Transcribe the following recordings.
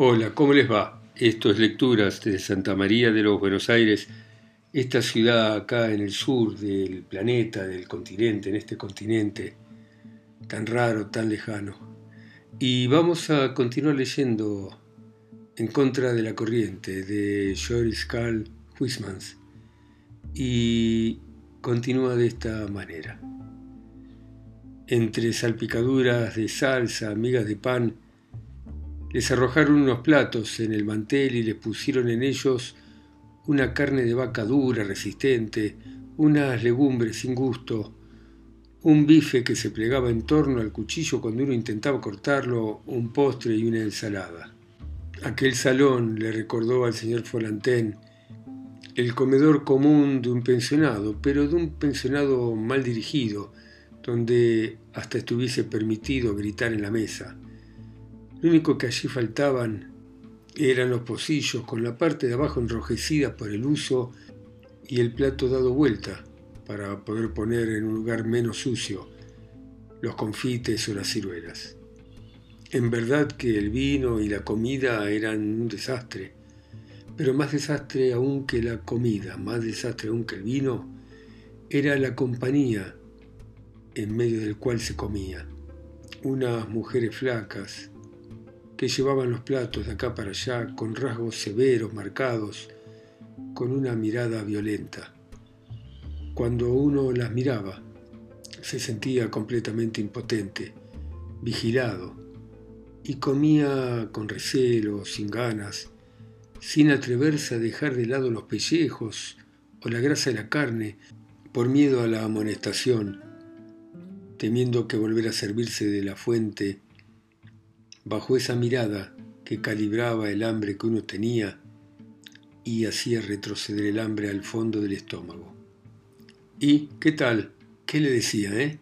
Hola, ¿cómo les va? Esto es Lecturas desde Santa María de los Buenos Aires, esta ciudad acá en el sur del planeta, del continente, en este continente tan raro, tan lejano. Y vamos a continuar leyendo En contra de la corriente de Joris Karl Huysmans. Y continúa de esta manera. Entre salpicaduras de salsa, migas de pan, les arrojaron unos platos en el mantel y les pusieron en ellos una carne de vaca dura, resistente, unas legumbres sin gusto, un bife que se plegaba en torno al cuchillo cuando uno intentaba cortarlo, un postre y una ensalada. Aquel salón le recordó al señor Folantén el comedor común de un pensionado, pero de un pensionado mal dirigido, donde hasta estuviese permitido gritar en la mesa. Lo único que allí faltaban eran los pocillos con la parte de abajo enrojecida por el uso y el plato dado vuelta para poder poner en un lugar menos sucio los confites o las ciruelas. En verdad que el vino y la comida eran un desastre, pero más desastre aún que la comida, más desastre aún que el vino, era la compañía en medio del cual se comía. Unas mujeres flacas, que llevaban los platos de acá para allá con rasgos severos, marcados, con una mirada violenta. Cuando uno las miraba, se sentía completamente impotente, vigilado, y comía con recelo, sin ganas, sin atreverse a dejar de lado los pellejos o la grasa de la carne, por miedo a la amonestación, temiendo que volver a servirse de la fuente bajo esa mirada que calibraba el hambre que uno tenía y hacía retroceder el hambre al fondo del estómago. ¿Y qué tal? ¿Qué le decía, eh?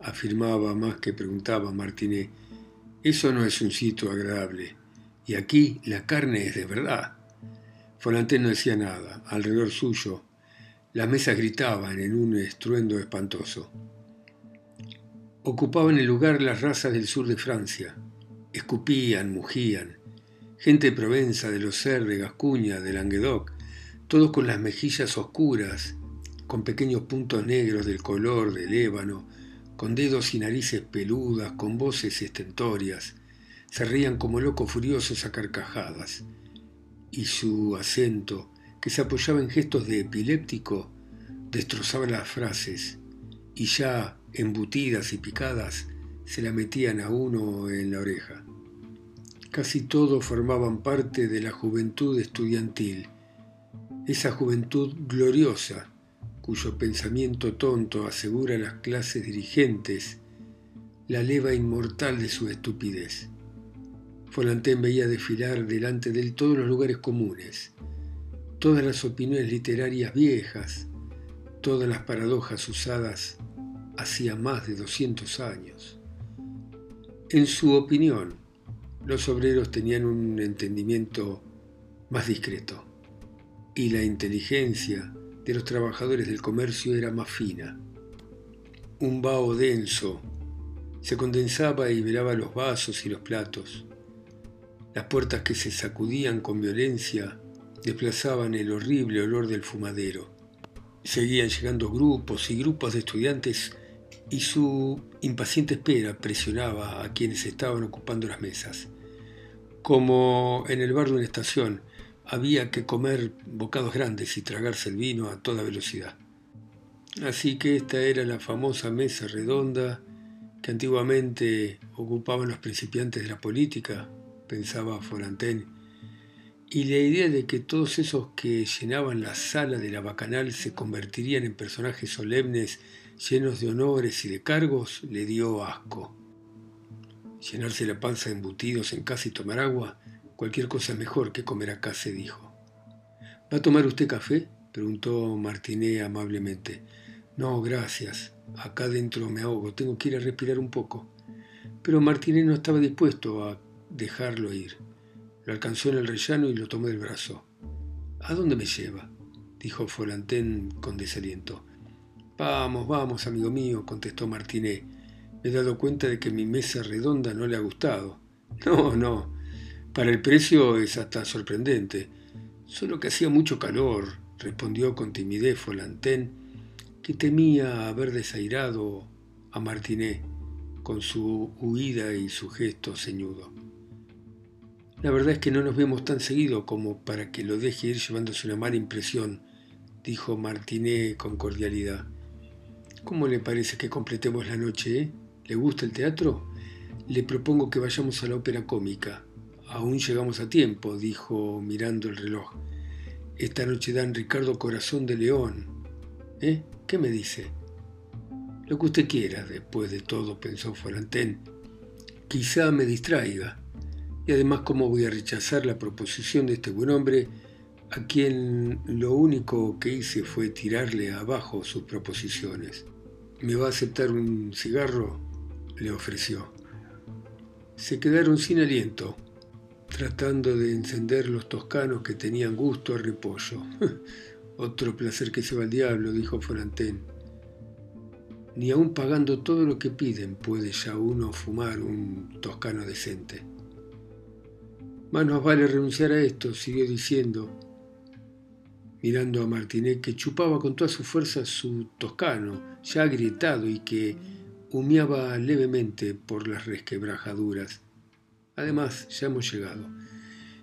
afirmaba más que preguntaba Martinet. Eso no es un sitio agradable. Y aquí la carne es de verdad. Folanté no decía nada. Alrededor suyo, las mesas gritaban en un estruendo espantoso. Ocupaban el lugar las razas del sur de Francia, escupían, mugían. Gente de Provenza, de los de Gascuña, de Languedoc, todos con las mejillas oscuras, con pequeños puntos negros del color del ébano, con dedos y narices peludas, con voces estentorias, se reían como locos furiosos a carcajadas. Y su acento, que se apoyaba en gestos de epiléptico, destrozaba las frases, y ya embutidas y picadas, se la metían a uno en la oreja. Casi todos formaban parte de la juventud estudiantil, esa juventud gloriosa cuyo pensamiento tonto asegura a las clases dirigentes la leva inmortal de su estupidez. Folantén veía desfilar delante de él todos los lugares comunes, todas las opiniones literarias viejas, todas las paradojas usadas hacía más de 200 años. En su opinión, los obreros tenían un entendimiento más discreto y la inteligencia de los trabajadores del comercio era más fina. Un vaho denso se condensaba y velaba los vasos y los platos. Las puertas que se sacudían con violencia desplazaban el horrible olor del fumadero. Seguían llegando grupos y grupos de estudiantes y su impaciente espera presionaba a quienes estaban ocupando las mesas. Como en el bar de una estación, había que comer bocados grandes y tragarse el vino a toda velocidad. Así que esta era la famosa mesa redonda que antiguamente ocupaban los principiantes de la política, pensaba Forantén, y la idea de que todos esos que llenaban la sala de la bacanal se convertirían en personajes solemnes llenos de honores y de cargos, le dio asco. Llenarse la panza de embutidos en casa y tomar agua, cualquier cosa mejor que comer acá, se dijo. ¿Va a tomar usted café? preguntó Martiné amablemente. No, gracias. Acá dentro me ahogo, tengo que ir a respirar un poco. Pero Martiné no estaba dispuesto a dejarlo ir. Lo alcanzó en el rellano y lo tomó del brazo. ¿A dónde me lleva? dijo Folantén con desaliento. Vamos, vamos, amigo mío, contestó Martinet. Me he dado cuenta de que mi mesa redonda no le ha gustado. No, no. Para el precio es hasta sorprendente. Solo que hacía mucho calor, respondió con timidez Folantén, que temía haber desairado a Martinet con su huida y su gesto ceñudo. La verdad es que no nos vemos tan seguido como para que lo deje ir llevándose una mala impresión, dijo Martinet con cordialidad. ¿Cómo le parece que completemos la noche? Eh? ¿Le gusta el teatro? Le propongo que vayamos a la ópera cómica. Aún llegamos a tiempo, dijo mirando el reloj. Esta noche dan Ricardo Corazón de León. ¿Eh? ¿Qué me dice? Lo que usted quiera, después de todo, pensó Folantén. Quizá me distraiga. Y además, ¿cómo voy a rechazar la proposición de este buen hombre a quien lo único que hice fue tirarle abajo sus proposiciones? ¿Me va a aceptar un cigarro? le ofreció. Se quedaron sin aliento tratando de encender los toscanos que tenían gusto a repollo. Otro placer que se va al diablo, dijo Forantén. Ni aun pagando todo lo que piden puede ya uno fumar un toscano decente. Más nos vale renunciar a esto, siguió diciendo, mirando a Martinet, que chupaba con toda su fuerza su toscano, ya agrietado y que humeaba levemente por las resquebrajaduras. Además, ya hemos llegado.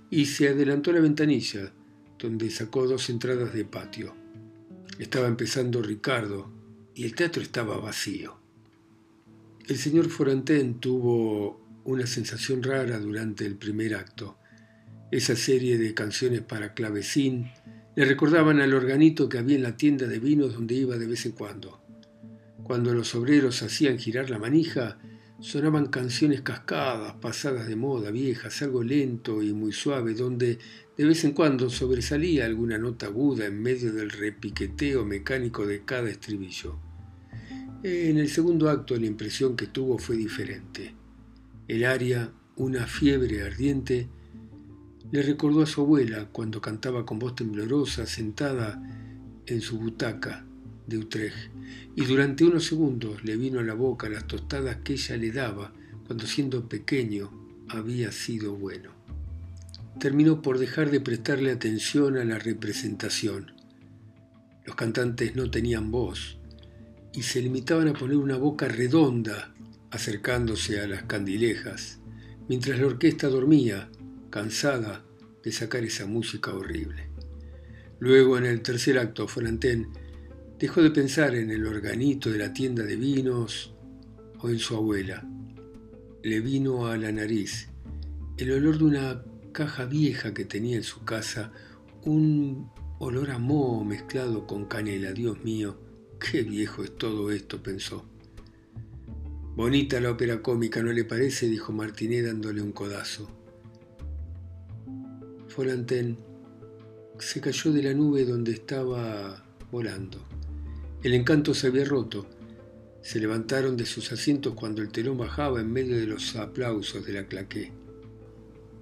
Y se adelantó a la ventanilla, donde sacó dos entradas de patio. Estaba empezando Ricardo y el teatro estaba vacío. El señor Forantén tuvo una sensación rara durante el primer acto. Esa serie de canciones para clavecín le recordaban al organito que había en la tienda de vinos donde iba de vez en cuando. Cuando los obreros hacían girar la manija, Sonaban canciones cascadas, pasadas de moda, viejas, algo lento y muy suave, donde de vez en cuando sobresalía alguna nota aguda en medio del repiqueteo mecánico de cada estribillo. En el segundo acto la impresión que tuvo fue diferente. El aria, una fiebre ardiente, le recordó a su abuela cuando cantaba con voz temblorosa sentada en su butaca de Utrecht, y durante unos segundos le vino a la boca las tostadas que ella le daba cuando siendo pequeño había sido bueno. Terminó por dejar de prestarle atención a la representación. Los cantantes no tenían voz y se limitaban a poner una boca redonda acercándose a las candilejas, mientras la orquesta dormía, cansada de sacar esa música horrible. Luego, en el tercer acto, Fonantén Dejó de pensar en el organito de la tienda de vinos o en su abuela. Le vino a la nariz el olor de una caja vieja que tenía en su casa, un olor a moho mezclado con canela. Dios mío, qué viejo es todo esto, pensó. Bonita la ópera cómica, ¿no le parece? dijo Martinet dándole un codazo. Folantén se cayó de la nube donde estaba volando. El encanto se había roto. Se levantaron de sus asientos cuando el telón bajaba en medio de los aplausos de la claqué.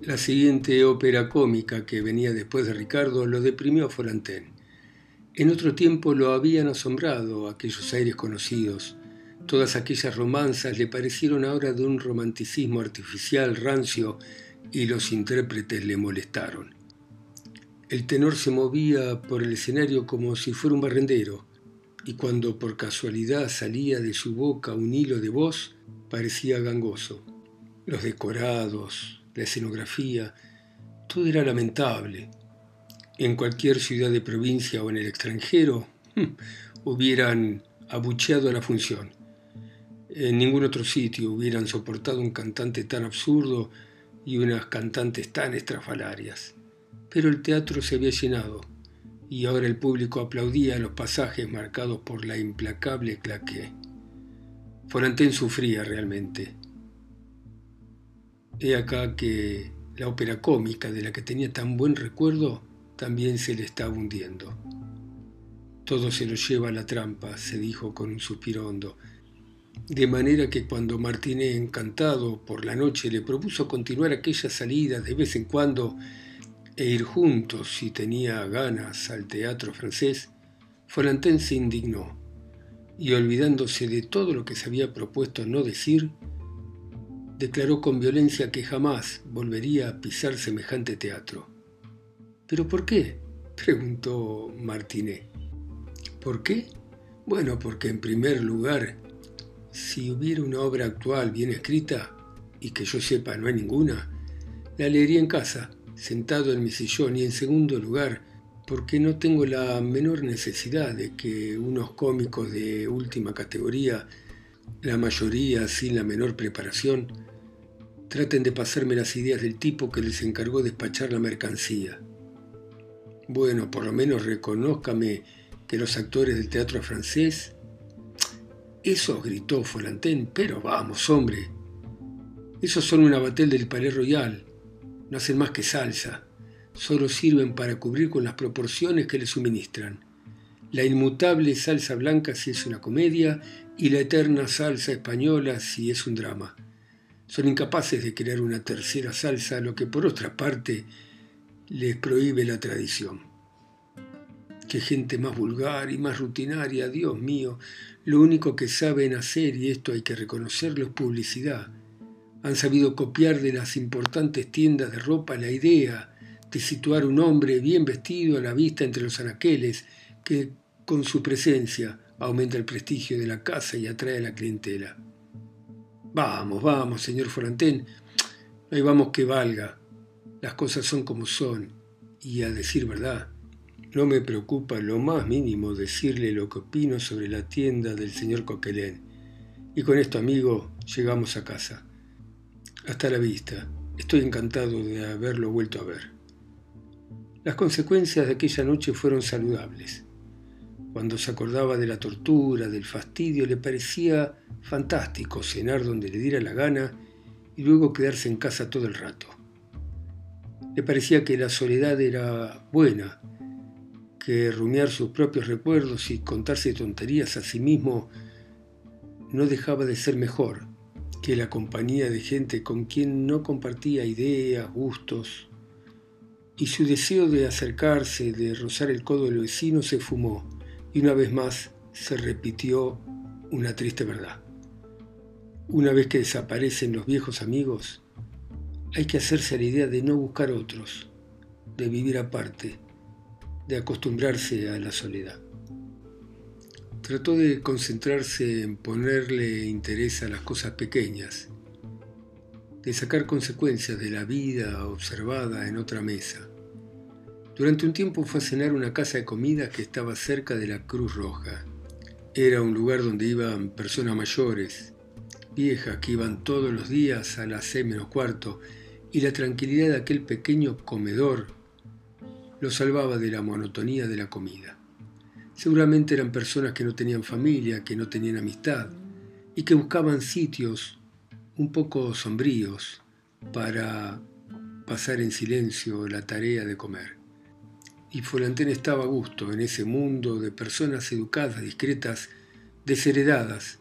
La siguiente ópera cómica que venía después de Ricardo lo deprimió a Folantén. En otro tiempo lo habían asombrado aquellos aires conocidos. Todas aquellas romanzas le parecieron ahora de un romanticismo artificial rancio y los intérpretes le molestaron. El tenor se movía por el escenario como si fuera un barrendero y cuando por casualidad salía de su boca un hilo de voz, parecía gangoso. Los decorados, la escenografía, todo era lamentable. En cualquier ciudad de provincia o en el extranjero hubieran abucheado la función. En ningún otro sitio hubieran soportado un cantante tan absurdo y unas cantantes tan estrafalarias. Pero el teatro se había llenado y ahora el público aplaudía los pasajes marcados por la implacable claqué. Forantén sufría realmente. He acá que la ópera cómica de la que tenía tan buen recuerdo también se le estaba hundiendo. Todo se lo lleva a la trampa, se dijo con un suspiro hondo. De manera que cuando Martínez, encantado por la noche, le propuso continuar aquellas salidas de vez en cuando e ir juntos si tenía ganas al teatro francés, Folantén se indignó y olvidándose de todo lo que se había propuesto no decir, declaró con violencia que jamás volvería a pisar semejante teatro. ¿Pero por qué? preguntó Martinet. ¿Por qué? Bueno, porque en primer lugar, si hubiera una obra actual bien escrita, y que yo sepa no hay ninguna, la leería en casa, sentado en mi sillón, y en segundo lugar, porque no tengo la menor necesidad de que unos cómicos de última categoría, la mayoría sin la menor preparación, traten de pasarme las ideas del tipo que les encargó despachar la mercancía. Bueno, por lo menos reconózcame que los actores del teatro francés... Eso gritó Folanten, pero vamos, hombre. Esos son una batel del Palais Royal. No hacen más que salsa solo sirven para cubrir con las proporciones que le suministran. La inmutable salsa blanca si es una comedia y la eterna salsa española si es un drama. Son incapaces de crear una tercera salsa, lo que por otra parte les prohíbe la tradición. Qué gente más vulgar y más rutinaria, Dios mío. Lo único que saben hacer, y esto hay que reconocerlo, es publicidad. Han sabido copiar de las importantes tiendas de ropa la idea, de situar un hombre bien vestido a la vista entre los anaqueles, que con su presencia aumenta el prestigio de la casa y atrae a la clientela. Vamos, vamos, señor Forantén, ahí vamos que valga. Las cosas son como son, y a decir verdad, no me preocupa lo más mínimo decirle lo que opino sobre la tienda del señor Coquelin. Y con esto, amigo, llegamos a casa. Hasta la vista. Estoy encantado de haberlo vuelto a ver. Las consecuencias de aquella noche fueron saludables. Cuando se acordaba de la tortura, del fastidio, le parecía fantástico cenar donde le diera la gana y luego quedarse en casa todo el rato. Le parecía que la soledad era buena, que rumiar sus propios recuerdos y contarse tonterías a sí mismo no dejaba de ser mejor que la compañía de gente con quien no compartía ideas, gustos, y su deseo de acercarse, de rozar el codo del vecino se fumó, y una vez más se repitió una triste verdad. Una vez que desaparecen los viejos amigos, hay que hacerse la idea de no buscar otros, de vivir aparte, de acostumbrarse a la soledad. Trató de concentrarse en ponerle interés a las cosas pequeñas, de sacar consecuencias de la vida observada en otra mesa. Durante un tiempo fue a cenar una casa de comida que estaba cerca de la Cruz Roja. Era un lugar donde iban personas mayores, viejas que iban todos los días a las seis menos cuarto, y la tranquilidad de aquel pequeño comedor lo salvaba de la monotonía de la comida. Seguramente eran personas que no tenían familia, que no tenían amistad, y que buscaban sitios un poco sombríos para pasar en silencio la tarea de comer. Y Folantén estaba a gusto en ese mundo de personas educadas, discretas, desheredadas,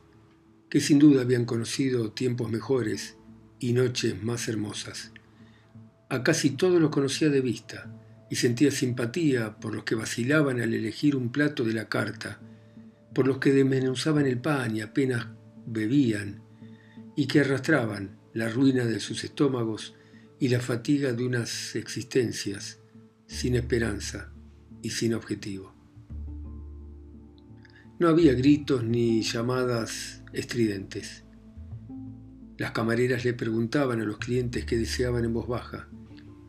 que sin duda habían conocido tiempos mejores y noches más hermosas. A casi todos los conocía de vista y sentía simpatía por los que vacilaban al elegir un plato de la carta, por los que desmenuzaban el pan y apenas bebían, y que arrastraban la ruina de sus estómagos y la fatiga de unas existencias sin esperanza y sin objetivo. No había gritos ni llamadas estridentes. Las camareras le preguntaban a los clientes qué deseaban en voz baja,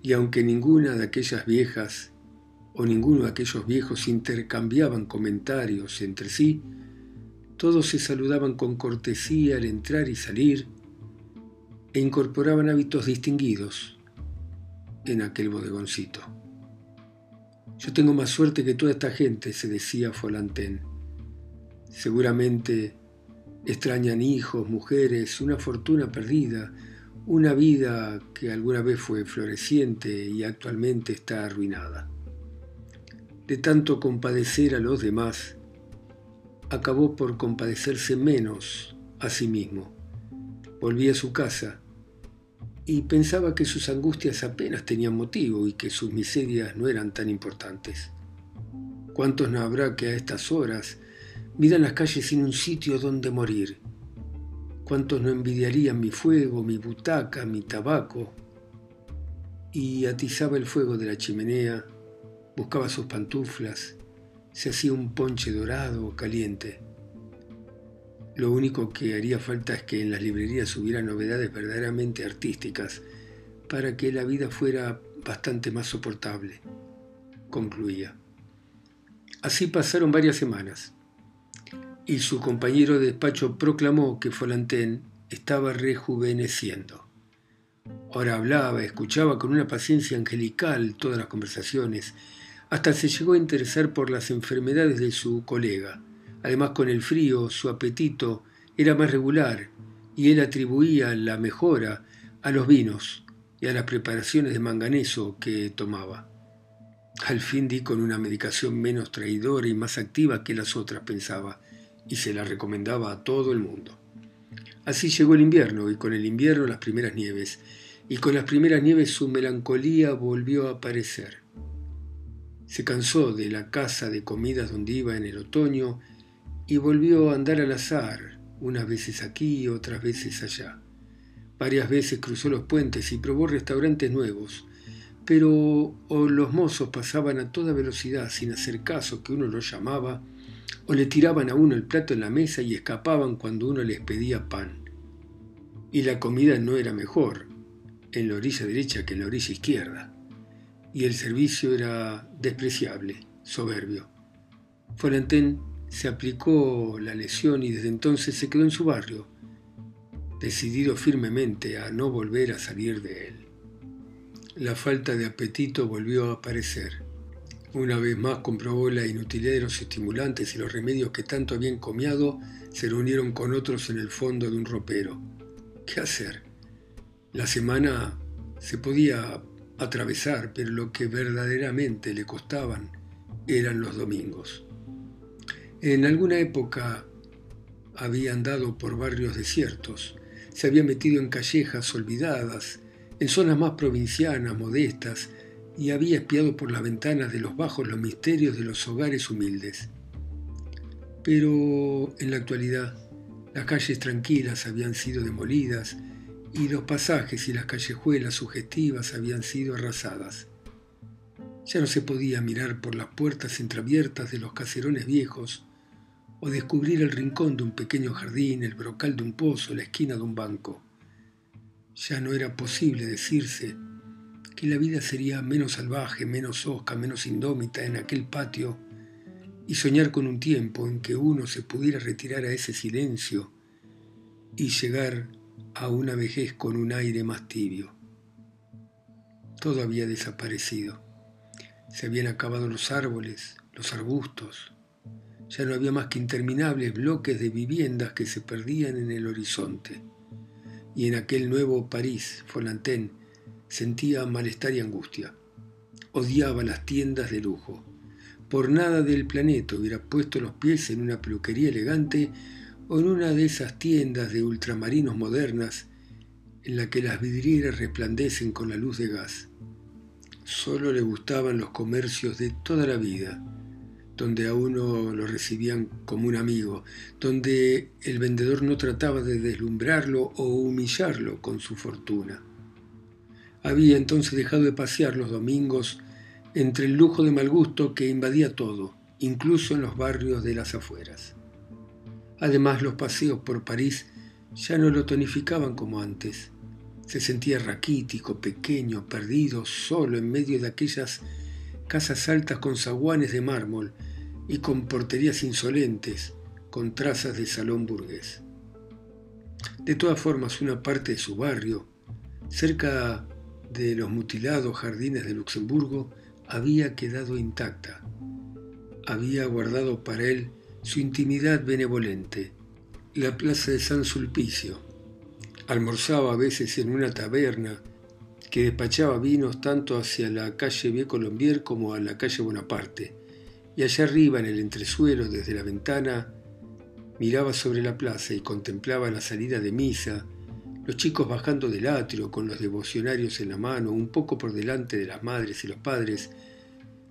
y aunque ninguna de aquellas viejas o ninguno de aquellos viejos intercambiaban comentarios entre sí, todos se saludaban con cortesía al entrar y salir e incorporaban hábitos distinguidos en aquel bodegoncito. Yo tengo más suerte que toda esta gente, se decía Folantén. Seguramente extrañan hijos, mujeres, una fortuna perdida, una vida que alguna vez fue floreciente y actualmente está arruinada. De tanto compadecer a los demás, acabó por compadecerse menos a sí mismo. Volvía a su casa y pensaba que sus angustias apenas tenían motivo y que sus miserias no eran tan importantes. ¿Cuántos no habrá que a estas horas miran las calles sin un sitio donde morir? Cuántos no envidiarían mi fuego, mi butaca, mi tabaco. Y atizaba el fuego de la chimenea, buscaba sus pantuflas, se hacía un ponche dorado caliente. Lo único que haría falta es que en las librerías hubiera novedades verdaderamente artísticas para que la vida fuera bastante más soportable, concluía. Así pasaron varias semanas y su compañero de despacho proclamó que Folantén estaba rejuveneciendo. Ahora hablaba, escuchaba con una paciencia angelical todas las conversaciones, hasta se llegó a interesar por las enfermedades de su colega. Además, con el frío, su apetito era más regular y él atribuía la mejora a los vinos y a las preparaciones de manganeso que tomaba. Al fin di con una medicación menos traidora y más activa que las otras, pensaba, y se la recomendaba a todo el mundo. Así llegó el invierno y con el invierno las primeras nieves, y con las primeras nieves su melancolía volvió a aparecer. Se cansó de la casa de comidas donde iba en el otoño y volvió a andar al azar, unas veces aquí, otras veces allá. Varias veces cruzó los puentes y probó restaurantes nuevos, pero o los mozos pasaban a toda velocidad sin hacer caso que uno los llamaba, o le tiraban a uno el plato en la mesa y escapaban cuando uno les pedía pan. Y la comida no era mejor en la orilla derecha que en la orilla izquierda, y el servicio era despreciable, soberbio. Folantén se aplicó la lesión y desde entonces se quedó en su barrio, decidido firmemente a no volver a salir de él. La falta de apetito volvió a aparecer una vez más comprobó la inutilidad de los estimulantes y los remedios que tanto habían comiado se reunieron con otros en el fondo de un ropero. ¿Qué hacer? La semana se podía atravesar, pero lo que verdaderamente le costaban eran los domingos. En alguna época había andado por barrios desiertos, se había metido en callejas olvidadas, en zonas más provincianas, modestas, y había espiado por las ventanas de los bajos los misterios de los hogares humildes. Pero en la actualidad las calles tranquilas habían sido demolidas y los pasajes y las callejuelas sugestivas habían sido arrasadas. Ya no se podía mirar por las puertas entreabiertas de los caserones viejos o descubrir el rincón de un pequeño jardín, el brocal de un pozo, la esquina de un banco. Ya no era posible decirse que la vida sería menos salvaje, menos osca, menos indómita en aquel patio, y soñar con un tiempo en que uno se pudiera retirar a ese silencio y llegar a una vejez con un aire más tibio. Todo había desaparecido. Se habían acabado los árboles, los arbustos. Ya no había más que interminables bloques de viviendas que se perdían en el horizonte. Y en aquel nuevo París, Folantén, Sentía malestar y angustia. Odiaba las tiendas de lujo. Por nada del planeta hubiera puesto los pies en una peluquería elegante o en una de esas tiendas de ultramarinos modernas en la que las vidrieras resplandecen con la luz de gas. Solo le gustaban los comercios de toda la vida, donde a uno lo recibían como un amigo, donde el vendedor no trataba de deslumbrarlo o humillarlo con su fortuna. Había entonces dejado de pasear los domingos entre el lujo de mal gusto que invadía todo, incluso en los barrios de las afueras. Además, los paseos por París ya no lo tonificaban como antes. Se sentía raquítico, pequeño, perdido, solo en medio de aquellas casas altas con zaguanes de mármol y con porterías insolentes, con trazas de salón burgués. De todas formas, una parte de su barrio, cerca de los mutilados jardines de Luxemburgo había quedado intacta. Había guardado para él su intimidad benevolente, la plaza de San Sulpicio. Almorzaba a veces en una taberna que despachaba vinos tanto hacia la calle Vie Colombier como a la calle Bonaparte, y allá arriba en el entresuelo desde la ventana miraba sobre la plaza y contemplaba la salida de misa los chicos bajando del atrio con los devocionarios en la mano, un poco por delante de las madres y los padres,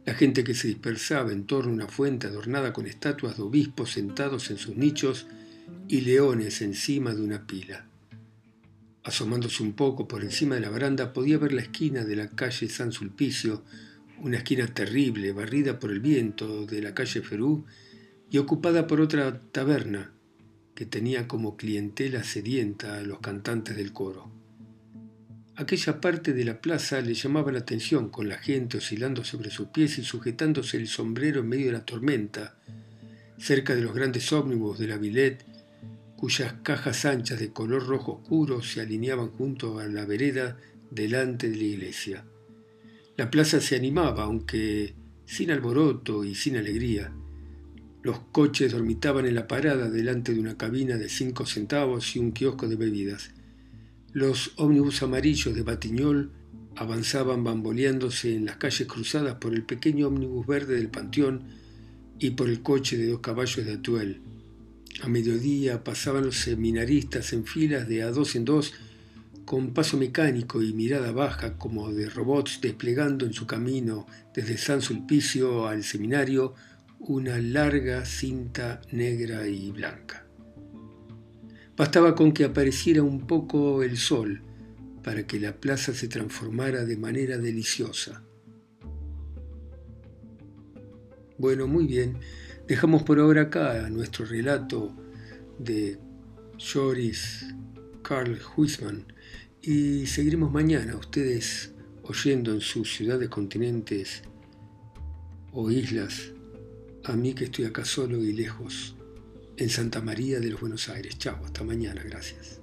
la gente que se dispersaba en torno a una fuente adornada con estatuas de obispos sentados en sus nichos y leones encima de una pila. Asomándose un poco por encima de la baranda podía ver la esquina de la calle San Sulpicio, una esquina terrible, barrida por el viento de la calle Ferú y ocupada por otra taberna que tenía como clientela sedienta a los cantantes del coro. Aquella parte de la plaza le llamaba la atención con la gente oscilando sobre sus pies y sujetándose el sombrero en medio de la tormenta, cerca de los grandes ómnibus de la Villette cuyas cajas anchas de color rojo oscuro se alineaban junto a la vereda delante de la iglesia. La plaza se animaba, aunque sin alboroto y sin alegría. Los coches dormitaban en la parada delante de una cabina de cinco centavos y un kiosco de bebidas. Los ómnibus amarillos de Batiñol avanzaban bamboleándose en las calles cruzadas por el pequeño ómnibus verde del Panteón y por el coche de dos caballos de Atuel. A mediodía pasaban los seminaristas en filas de a dos en dos, con paso mecánico y mirada baja como de robots desplegando en su camino desde San Sulpicio al seminario una larga cinta negra y blanca. Bastaba con que apareciera un poco el sol para que la plaza se transformara de manera deliciosa. Bueno, muy bien. Dejamos por ahora acá nuestro relato de Joris Karl Huisman y seguiremos mañana ustedes oyendo en sus ciudades, continentes o islas a mí que estoy acá solo y lejos en Santa María de los Buenos Aires. Chao, hasta mañana, gracias.